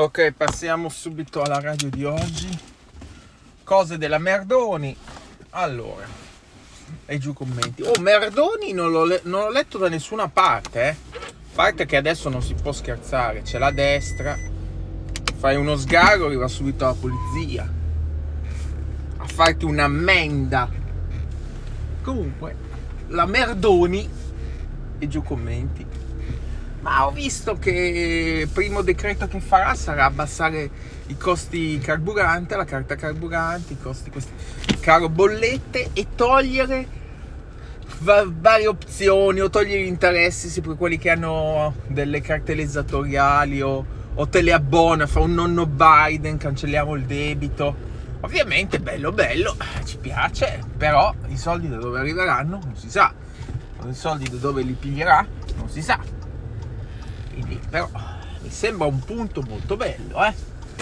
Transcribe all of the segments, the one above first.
Ok, passiamo subito alla radio di oggi. Cose della Merdoni. Allora, e giù commenti. Oh, Merdoni non l'ho, le- non l'ho letto da nessuna parte, eh. A parte che adesso non si può scherzare, c'è la destra. Fai uno sgarro, arriva subito la polizia. A farti un'ammenda. Comunque, la Merdoni e giù commenti. Ma ho visto che il primo decreto che farà sarà abbassare i costi carburante, la carta carburante, i costi questi caro bollette e togliere va- varie opzioni o togliere gli interessi per quelli che hanno delle cartelle esattoriali o, o te le abbona, fa un nonno Biden, cancelliamo il debito. Ovviamente bello bello, ci piace, però i soldi da dove arriveranno non si sa. I soldi da dove li piglierà non si sa. Quindi, però, mi sembra un punto molto bello, eh.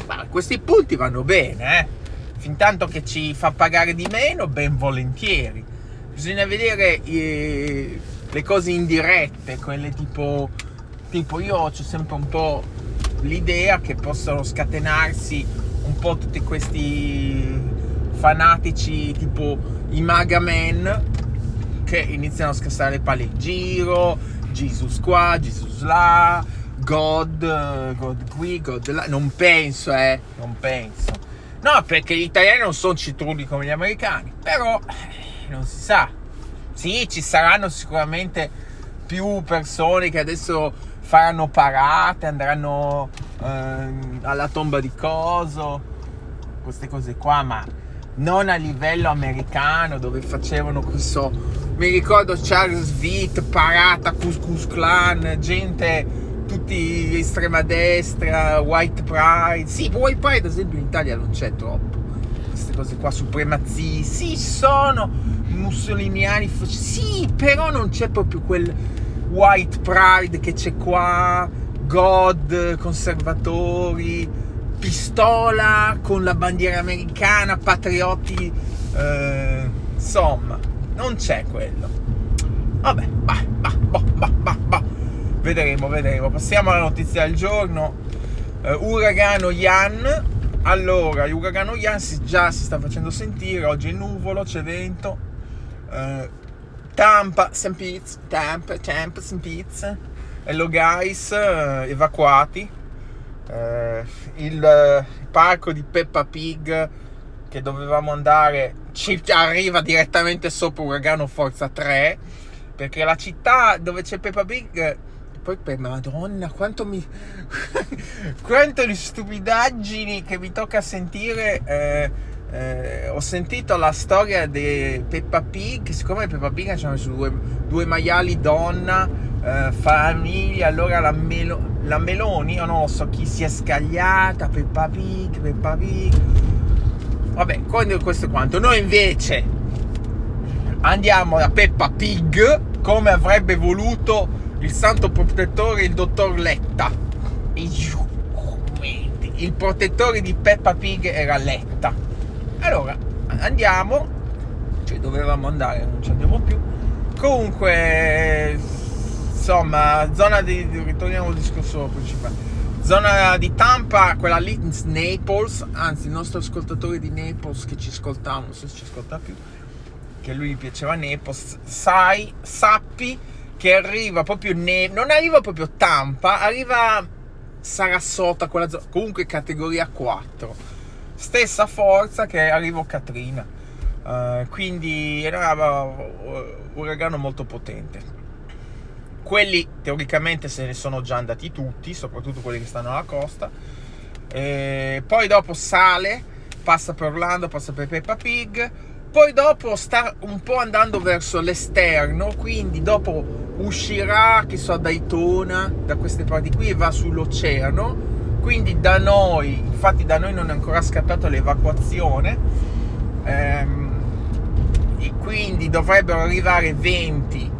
Ma questi punti vanno bene, eh. Fin tanto che ci fa pagare di meno, ben volentieri. Bisogna vedere eh, le cose indirette, quelle tipo, tipo io ho sempre un po' l'idea che possano scatenarsi un po' tutti questi fanatici tipo i Maga Men che iniziano a scassare le palle in giro, Jesus qua, Jesus là, God, eh, God qui, God là. Non penso, eh, non penso. No, perché gli italiani non sono citrulli come gli americani, però eh, non si sa. Sì, ci saranno sicuramente più persone che adesso faranno parate, andranno ehm, alla tomba di Coso, queste cose qua, ma non a livello americano dove facevano questo mi ricordo Charles Vitt parata Cus Cus Clan gente tutti estrema destra White Pride. Sì White Pride ad esempio in Italia non c'è troppo. Queste cose qua supremazisti sì sono mussoliniani sì però non c'è proprio quel White Pride che c'è qua God conservatori pistola con la bandiera americana, patrioti, eh, insomma, non c'è quello. Vabbè, bah, bah, bah, bah, bah, bah. vedremo, vedremo. Passiamo alla notizia del giorno. Eh, uragano Ian. Allora, l'uragano Ian si, già si sta facendo sentire, oggi è nuvolo, c'è vento. Eh, Tampa, St. Pete, Tampa, Tampa, St. Pete. Hello guys, eh, evacuati il parco di Peppa Pig che dovevamo andare ci arriva direttamente sopra Uragano Forza 3 perché la città dove c'è Peppa Pig poi per madonna quanto mi quanto di stupidaggini che mi tocca sentire eh, eh, ho sentito la storia di Peppa Pig siccome Peppa Pig c'erano due, due maiali donna eh, famiglia allora la, Melo, la Meloni o non lo so chi si è scagliata Peppa Pig Peppa Pig vabbè questo è quanto. Noi invece andiamo da Peppa Pig come avrebbe voluto il santo protettore il dottor Letta. Il protettore di Peppa Pig era Letta. Allora andiamo. Cioè dovevamo andare non ci andiamo più. Comunque insomma zona di ritorniamo al discorso principale zona di Tampa quella lì Naples anzi il nostro ascoltatore di Naples che ci ascoltava non so se ci ascolta più che lui gli piaceva Naples sai sappi che arriva proprio ne- non arriva proprio Tampa arriva Sarasota quella zona comunque categoria 4 stessa forza che arrivò Katrina. Uh, quindi era un uragano molto potente. Quelli teoricamente se ne sono già andati tutti, soprattutto quelli che stanno alla costa. E poi dopo sale, passa per Orlando, passa per Peppa Pig. Poi dopo sta un po' andando verso l'esterno, quindi dopo uscirà, che so, da Daytona, da queste parti qui e va sull'oceano quindi da noi, infatti da noi non è ancora scattata l'evacuazione ehm, e quindi dovrebbero arrivare venti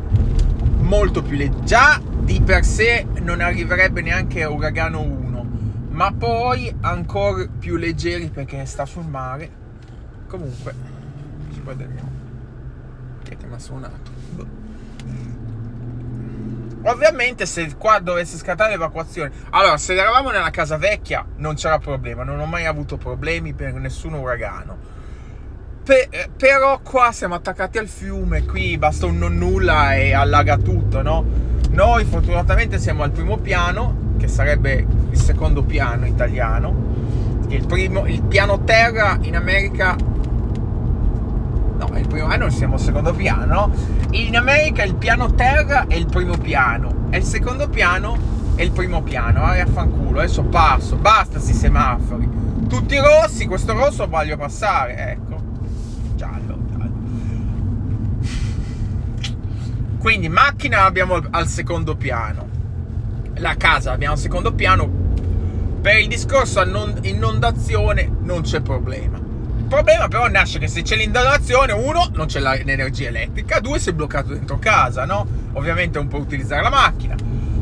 molto più leggeri. Già di per sé non arriverebbe neanche a uragano 1, ma poi ancora più leggeri perché sta sul mare. Comunque, ci è che mi ha suonato? Ovviamente se qua dovesse scattare l'evacuazione, allora se eravamo nella casa vecchia non c'era problema, non ho mai avuto problemi per nessun uragano. Pe- eh, però qua siamo attaccati al fiume, qui basta un non nulla e allaga tutto, no? Noi fortunatamente siamo al primo piano, che sarebbe il secondo piano italiano. Il, primo, il piano terra in America no, il primo anno siamo al secondo piano. In America il piano terra è il primo piano e il secondo piano è il primo piano. Ah, fanculo, adesso passo, basta sti semafori. Tutti rossi, questo rosso voglio passare, ecco. Quindi macchina abbiamo al secondo piano. La casa abbiamo al secondo piano. Per il discorso inondazione non c'è problema il problema però nasce che se c'è l'inondazione, uno, non c'è l'energia elettrica, due, sei bloccato dentro casa, no? Ovviamente non puoi utilizzare la macchina.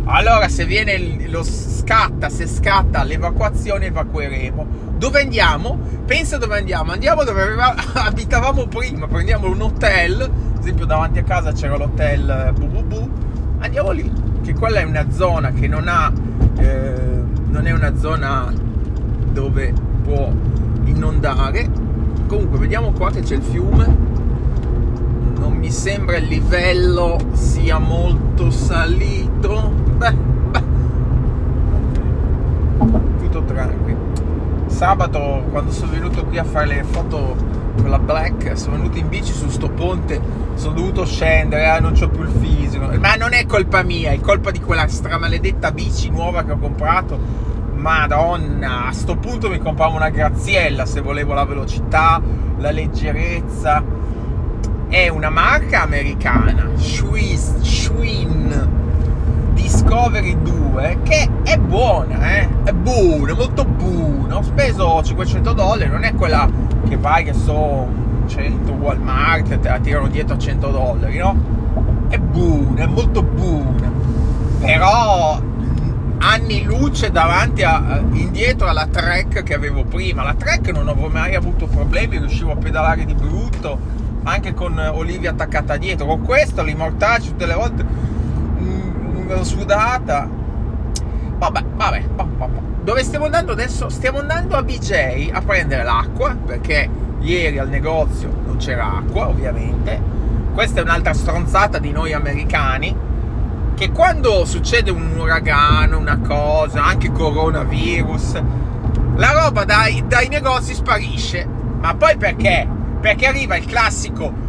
Allora, se viene lo scatta, se scatta l'evacuazione, evacueremo. Dove andiamo? Pensa dove andiamo. Andiamo dove abitavamo prima. Prendiamo un hotel. Ad esempio, davanti a casa c'era l'hotel BBB. Andiamo lì. Che quella è una zona che non ha. Eh, non è una zona dove può inondare comunque vediamo qua che c'è il fiume non mi sembra il livello sia molto salito beh, beh. tutto tranquillo sabato quando sono venuto qui a fare le foto con la black sono venuto in bici su sto ponte sono dovuto scendere eh, non ho più il fisico ma non è colpa mia è colpa di quella stramaledetta bici nuova che ho comprato Madonna, a sto punto mi compravo una graziella se volevo la velocità, la leggerezza. È una marca americana, Schwinn Discovery 2, che è buona, eh? È buona, molto buona. Ho speso 500 dollari, non è quella che vai che so 100 Walmart te la tirano dietro a 100 dollari, no? È buona, è molto buona. Però anni luce davanti a, indietro alla track che avevo prima. La track non avevo mai avuto problemi, riuscivo a pedalare di brutto, anche con Olivia attaccata dietro. Con questo, l'immortage tutte le volte sudata. Vabbè, vabbè, vabbè, Dove stiamo andando adesso? Stiamo andando a BJ a prendere l'acqua, perché ieri al negozio non c'era acqua, ovviamente. Questa è un'altra stronzata di noi americani che quando succede un uragano, una cosa, anche coronavirus, la roba dai, dai negozi sparisce. Ma poi perché? Perché arriva il classico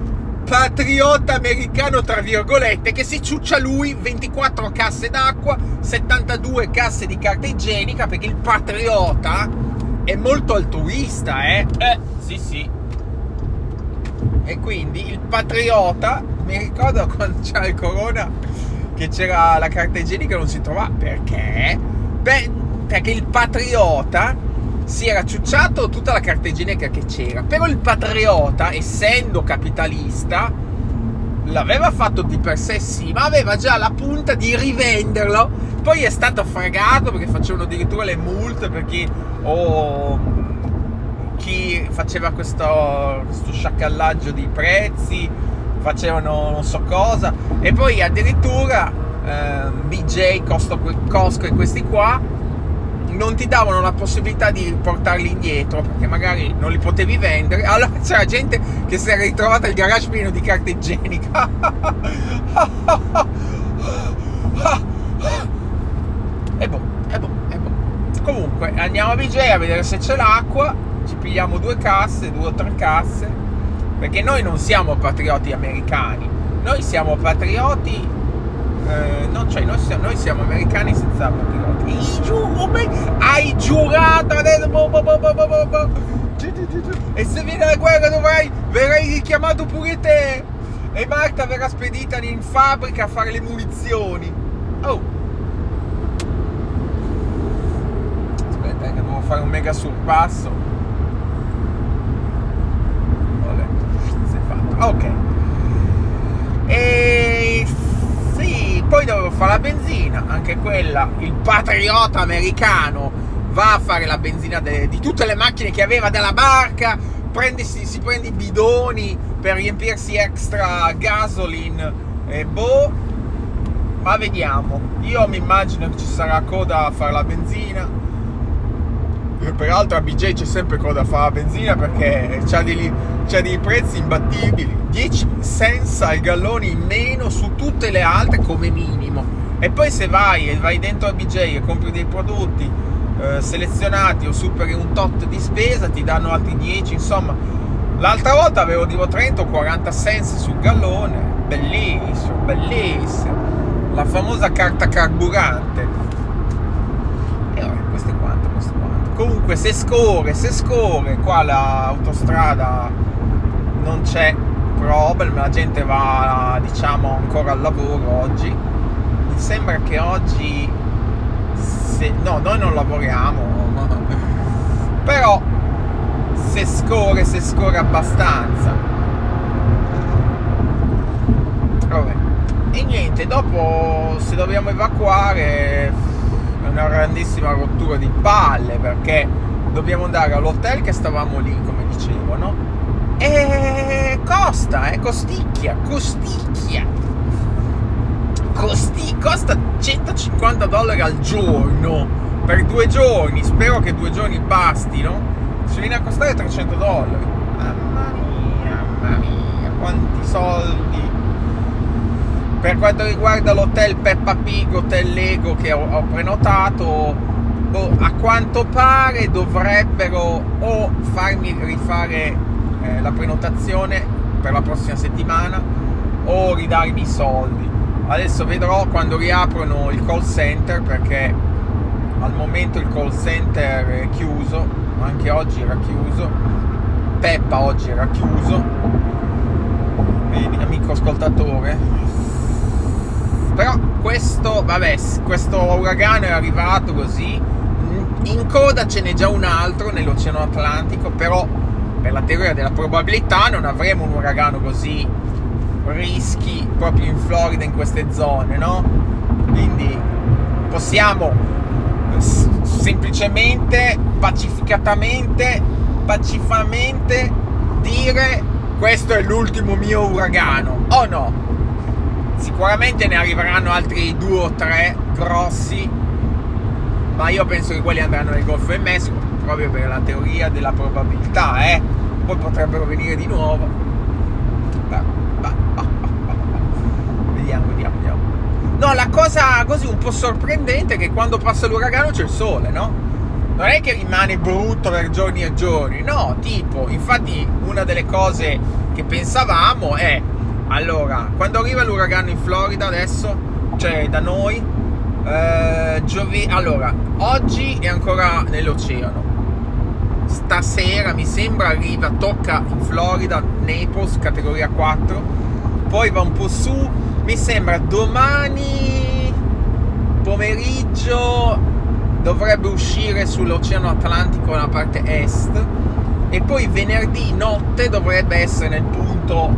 patriota americano, tra virgolette, che si ciuccia lui 24 casse d'acqua, 72 casse di carta igienica, perché il patriota è molto altruista, eh? Eh, sì, sì. E quindi il patriota, mi ricordo quando c'era il corona, che c'era la carta igienica non si trovava. Perché? Beh, perché il patriota si era ciucciato tutta la carta igienica che c'era. Però il patriota, essendo capitalista, l'aveva fatto di per sé sì, ma aveva già la punta di rivenderlo. Poi è stato fregato perché facevano addirittura le multe per chi, oh, chi faceva questo, questo sciacallaggio di prezzi facevano non so cosa e poi addirittura eh, BJ, Costco e questi qua non ti davano la possibilità di portarli indietro perché magari non li potevi vendere. Allora c'era gente che si era ritrovata il garage pieno di carta igienica. E boh, e boh, e boh. Comunque andiamo a BJ a vedere se c'è l'acqua. Ci pigliamo due casse, due o tre casse. Perché noi non siamo patrioti americani, noi siamo patrioti, eh, no, cioè noi siamo, noi siamo, americani senza patrioti. Giuro, hai giurato adesso. E se viene la guerra dovrai, verrai richiamato pure te. E Marta verrà spedita in fabbrica a fare le munizioni. Oh. Aspetta, eh, che devo fare un mega sorpasso. ok e sì poi dovevo fare la benzina anche quella il patriota americano va a fare la benzina de, di tutte le macchine che aveva della barca prende, si, si prende i bidoni per riempirsi extra gasoline e boh ma vediamo. Io mi immagino che ci sarà coda a fare la benzina. Peraltro a BJ c'è sempre coda a fare la benzina perché c'ha dei, c'ha dei prezzi imbattibili. 10 cents al gallone in meno su tutte le altre come minimo. E poi se vai e vai dentro a BJ e compri dei prodotti eh, selezionati o superi un tot di spesa ti danno altri 10, insomma. L'altra volta avevo tipo 30 o 40 cents sul gallone, bellissimo, bellissimo la famosa carta carburante. E ora, questo è quanto, questo è quanto. Comunque, se scorre, se scorre, qua l'autostrada non c'è problem, la gente va, diciamo, ancora al lavoro oggi. Mi sembra che oggi, se, no, noi non lavoriamo, però se scorre, se scorre abbastanza e niente, dopo se dobbiamo evacuare è una grandissima rottura di palle perché dobbiamo andare all'hotel che stavamo lì, come dicevo, no? E costa, eh, costicchia, costicchia. Costi, costa 150 dollari al giorno per due giorni. Spero che due giorni bastino. Si viene a costare 300 dollari. Mamma mia, mamma mia, quanti soldi per quanto riguarda l'hotel Peppa Pig, hotel Lego che ho, ho prenotato, boh, a quanto pare dovrebbero o farmi rifare eh, la prenotazione per la prossima settimana o ridarmi i soldi. Adesso vedrò quando riaprono il call center perché al momento il call center è chiuso, anche oggi era chiuso, Peppa oggi era chiuso. Vedi, amico ascoltatore, però questo, vabbè, questo uragano è arrivato così. In coda ce n'è già un altro nell'Oceano Atlantico, però per la teoria della probabilità non avremo un uragano così rischi proprio in Florida in queste zone, no? Quindi possiamo semplicemente, pacificatamente, pacifamente dire questo è l'ultimo mio uragano, o no? Sicuramente ne arriveranno altri due o tre grossi, ma io penso che quelli andranno nel Golfo del Messico, proprio per la teoria della probabilità, eh. Poi potrebbero venire di nuovo. Vediamo, vediamo, vediamo. No, la cosa così un po' sorprendente è che quando passa l'uragano c'è il sole, no? Non è che rimane brutto per giorni e giorni, no, tipo, infatti una delle cose che pensavamo è allora, quando arriva l'uragano in Florida adesso, cioè da noi, eh, giovi- allora, oggi è ancora nell'oceano. Stasera mi sembra arriva, tocca in Florida, Naples, categoria 4, poi va un po' su, mi sembra domani pomeriggio dovrebbe uscire sull'Oceano Atlantico nella parte est e poi venerdì notte dovrebbe essere nel punto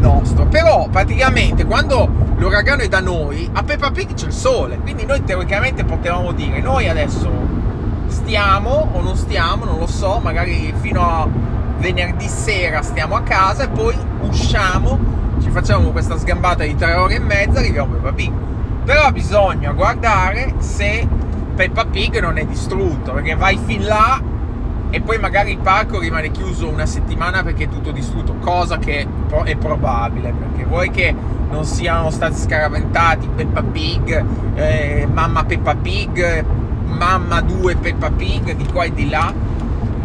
nostro. Però praticamente quando l'uragano è da noi, a Peppa Pig c'è il sole. Quindi noi teoricamente potevamo dire, noi adesso stiamo o non stiamo, non lo so, magari fino a venerdì sera stiamo a casa e poi usciamo, ci facciamo questa sgambata di tre ore e mezza, arriviamo a Peppa Pig. Però bisogna guardare se Peppa Pig non è distrutto, perché vai fin là e poi magari il parco rimane chiuso una settimana perché è tutto distrutto, cosa che è probabile, perché vuoi che non siano stati scaraventati Peppa Pig, eh, mamma Peppa Pig, mamma 2 Peppa Pig di qua e di là,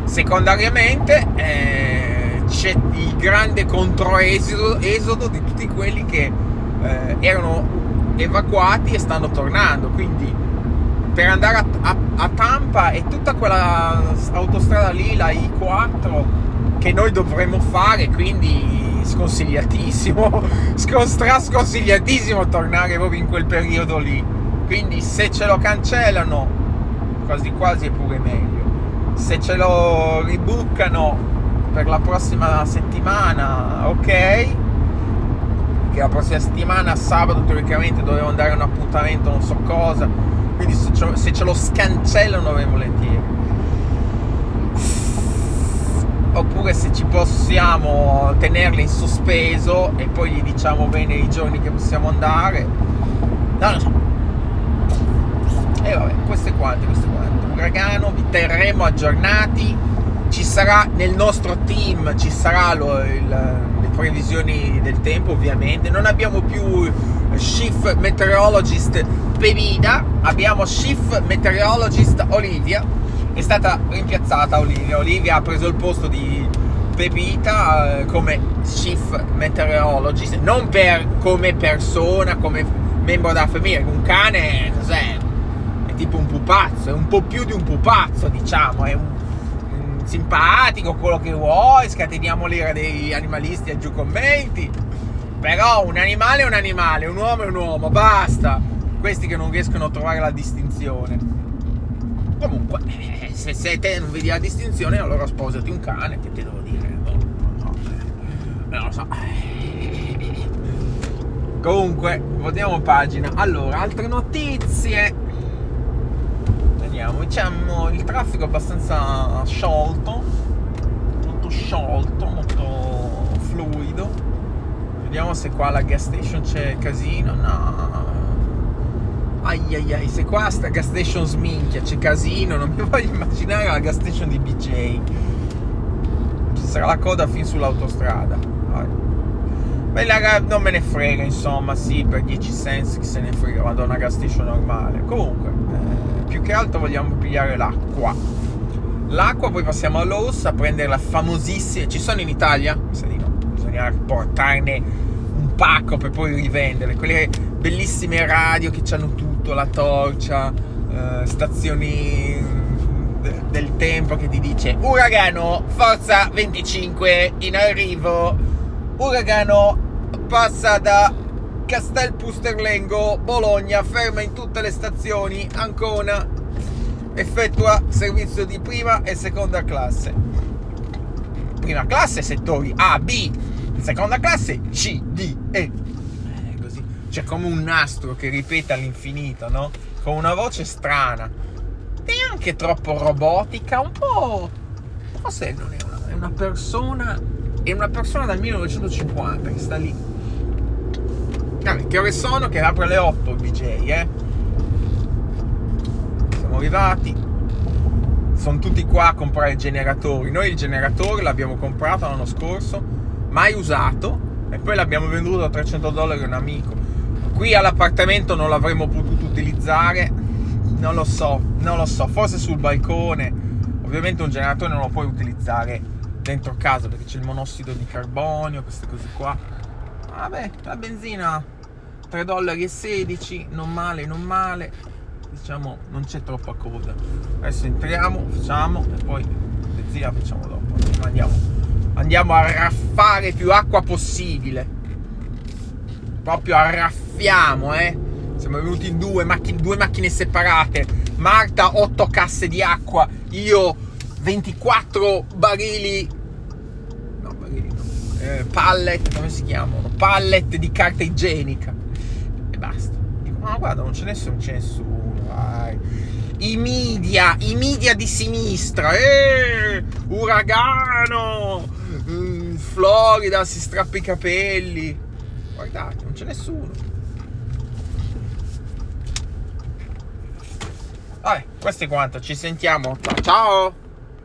secondariamente eh, c'è il grande controesodo esodo di tutti quelli che eh, erano evacuati e stanno tornando, quindi per andare a, a, a, Tampa e tutta quella autostrada lì, la I4, che noi dovremmo fare, quindi sconsigliatissimo, sconsigliatissimo tornare proprio in quel periodo lì. Quindi se ce lo cancellano, quasi quasi è pure meglio. Se ce lo ribuccano per la prossima settimana, ok. Che la prossima settimana, sabato teoricamente dovevo andare a un appuntamento, non so cosa quindi se ce, se ce lo scancellano ben volentieri oppure se ci possiamo tenerli in sospeso e poi gli diciamo bene i giorni che possiamo andare Non lo so. E vabbè, queste quante, queste quante. Uragano, vi terremo aggiornati. Ci sarà nel nostro team, ci sarà le previsioni del tempo ovviamente. Non abbiamo più Chief Meteorologist Pevida, abbiamo Chief Meteorologist Olivia. È stata rimpiazzata Olivia. Olivia ha preso il posto di Pepita eh, come Chief Meteorologist, non per, come persona, come membro della famiglia. Un cane, cos'è? Tipo un pupazzo, è un po' più di un pupazzo, diciamo. È un, un simpatico, quello che vuoi. Scateniamo l'ira degli animalisti a giù commenti. Però un animale è un animale, un uomo è un uomo, basta. Questi che non riescono a trovare la distinzione. Comunque, eh, se, se te non vedi la distinzione, allora sposati un cane, che ti devo dire? Boh, no, non lo so. Comunque, vediamo pagina. Allora, altre notizie. Vediamo, diciamo, il traffico è abbastanza sciolto. Molto sciolto, molto fluido. Vediamo se qua alla gas station c'è casino. No. Ai ai ai, se qua sta gas station sminchia, c'è casino, non mi voglio immaginare la gas station di BJ. Ci sarà la coda fin sull'autostrada. Vai. Beh, non me ne frega, insomma, sì, per 10 cents chi se ne frega, vado a una gas station normale. Comunque, eh, più che altro vogliamo pigliare l'acqua. L'acqua, poi passiamo a Lowe's a prendere la famosissima... Ci sono in Italia? Mi di no. Bisogna portarne un pacco per poi rivenderle. Quelle bellissime radio che hanno tutto, la torcia, eh, stazioni del tempo che ti dice uragano, forza 25 in arrivo, uragano passa da Castel Pusterlengo, Bologna, ferma in tutte le stazioni, Ancona, effettua servizio di prima e seconda classe. Prima classe settori A, B, seconda classe C, D, E. Eh, così. C'è come un nastro che ripete all'infinito, no? Con una voce strana. Neanche troppo robotica, un po'... Forse non è una, è una persona... È una persona dal 1950 che sta lì Che ore sono? Che apre alle 8 il DJ, eh? Siamo arrivati. Sono tutti qua a comprare generatori. Noi il generatore l'abbiamo comprato l'anno scorso, mai usato, e poi l'abbiamo venduto a 300 dollari a un amico. Qui all'appartamento non l'avremmo potuto utilizzare, non lo so, non lo so, forse sul balcone. Ovviamente un generatore non lo puoi utilizzare dentro casa perché c'è il monossido di carbonio, queste cose qua. Vabbè, la benzina 3 dollari 16 non male non male. Diciamo non c'è troppa coda. Adesso entriamo facciamo e poi benzina facciamo dopo. Andiamo andiamo a raffare più acqua possibile. Proprio arraffiamo eh. Siamo venuti in due macchine, due macchine separate. Marta 8 casse di acqua. Io 24 barili. No barili no. Eh, pallet come si chiamano? Pallet di carta igienica ma guarda, non ce n'è, non c'è nessuno. Vai. I media, i media di sinistra. Eh, uragano. Mm, Florida si strappa i capelli. Guardate, non c'è nessuno. Vabbè, questo è quanto. Ci sentiamo. Ciao.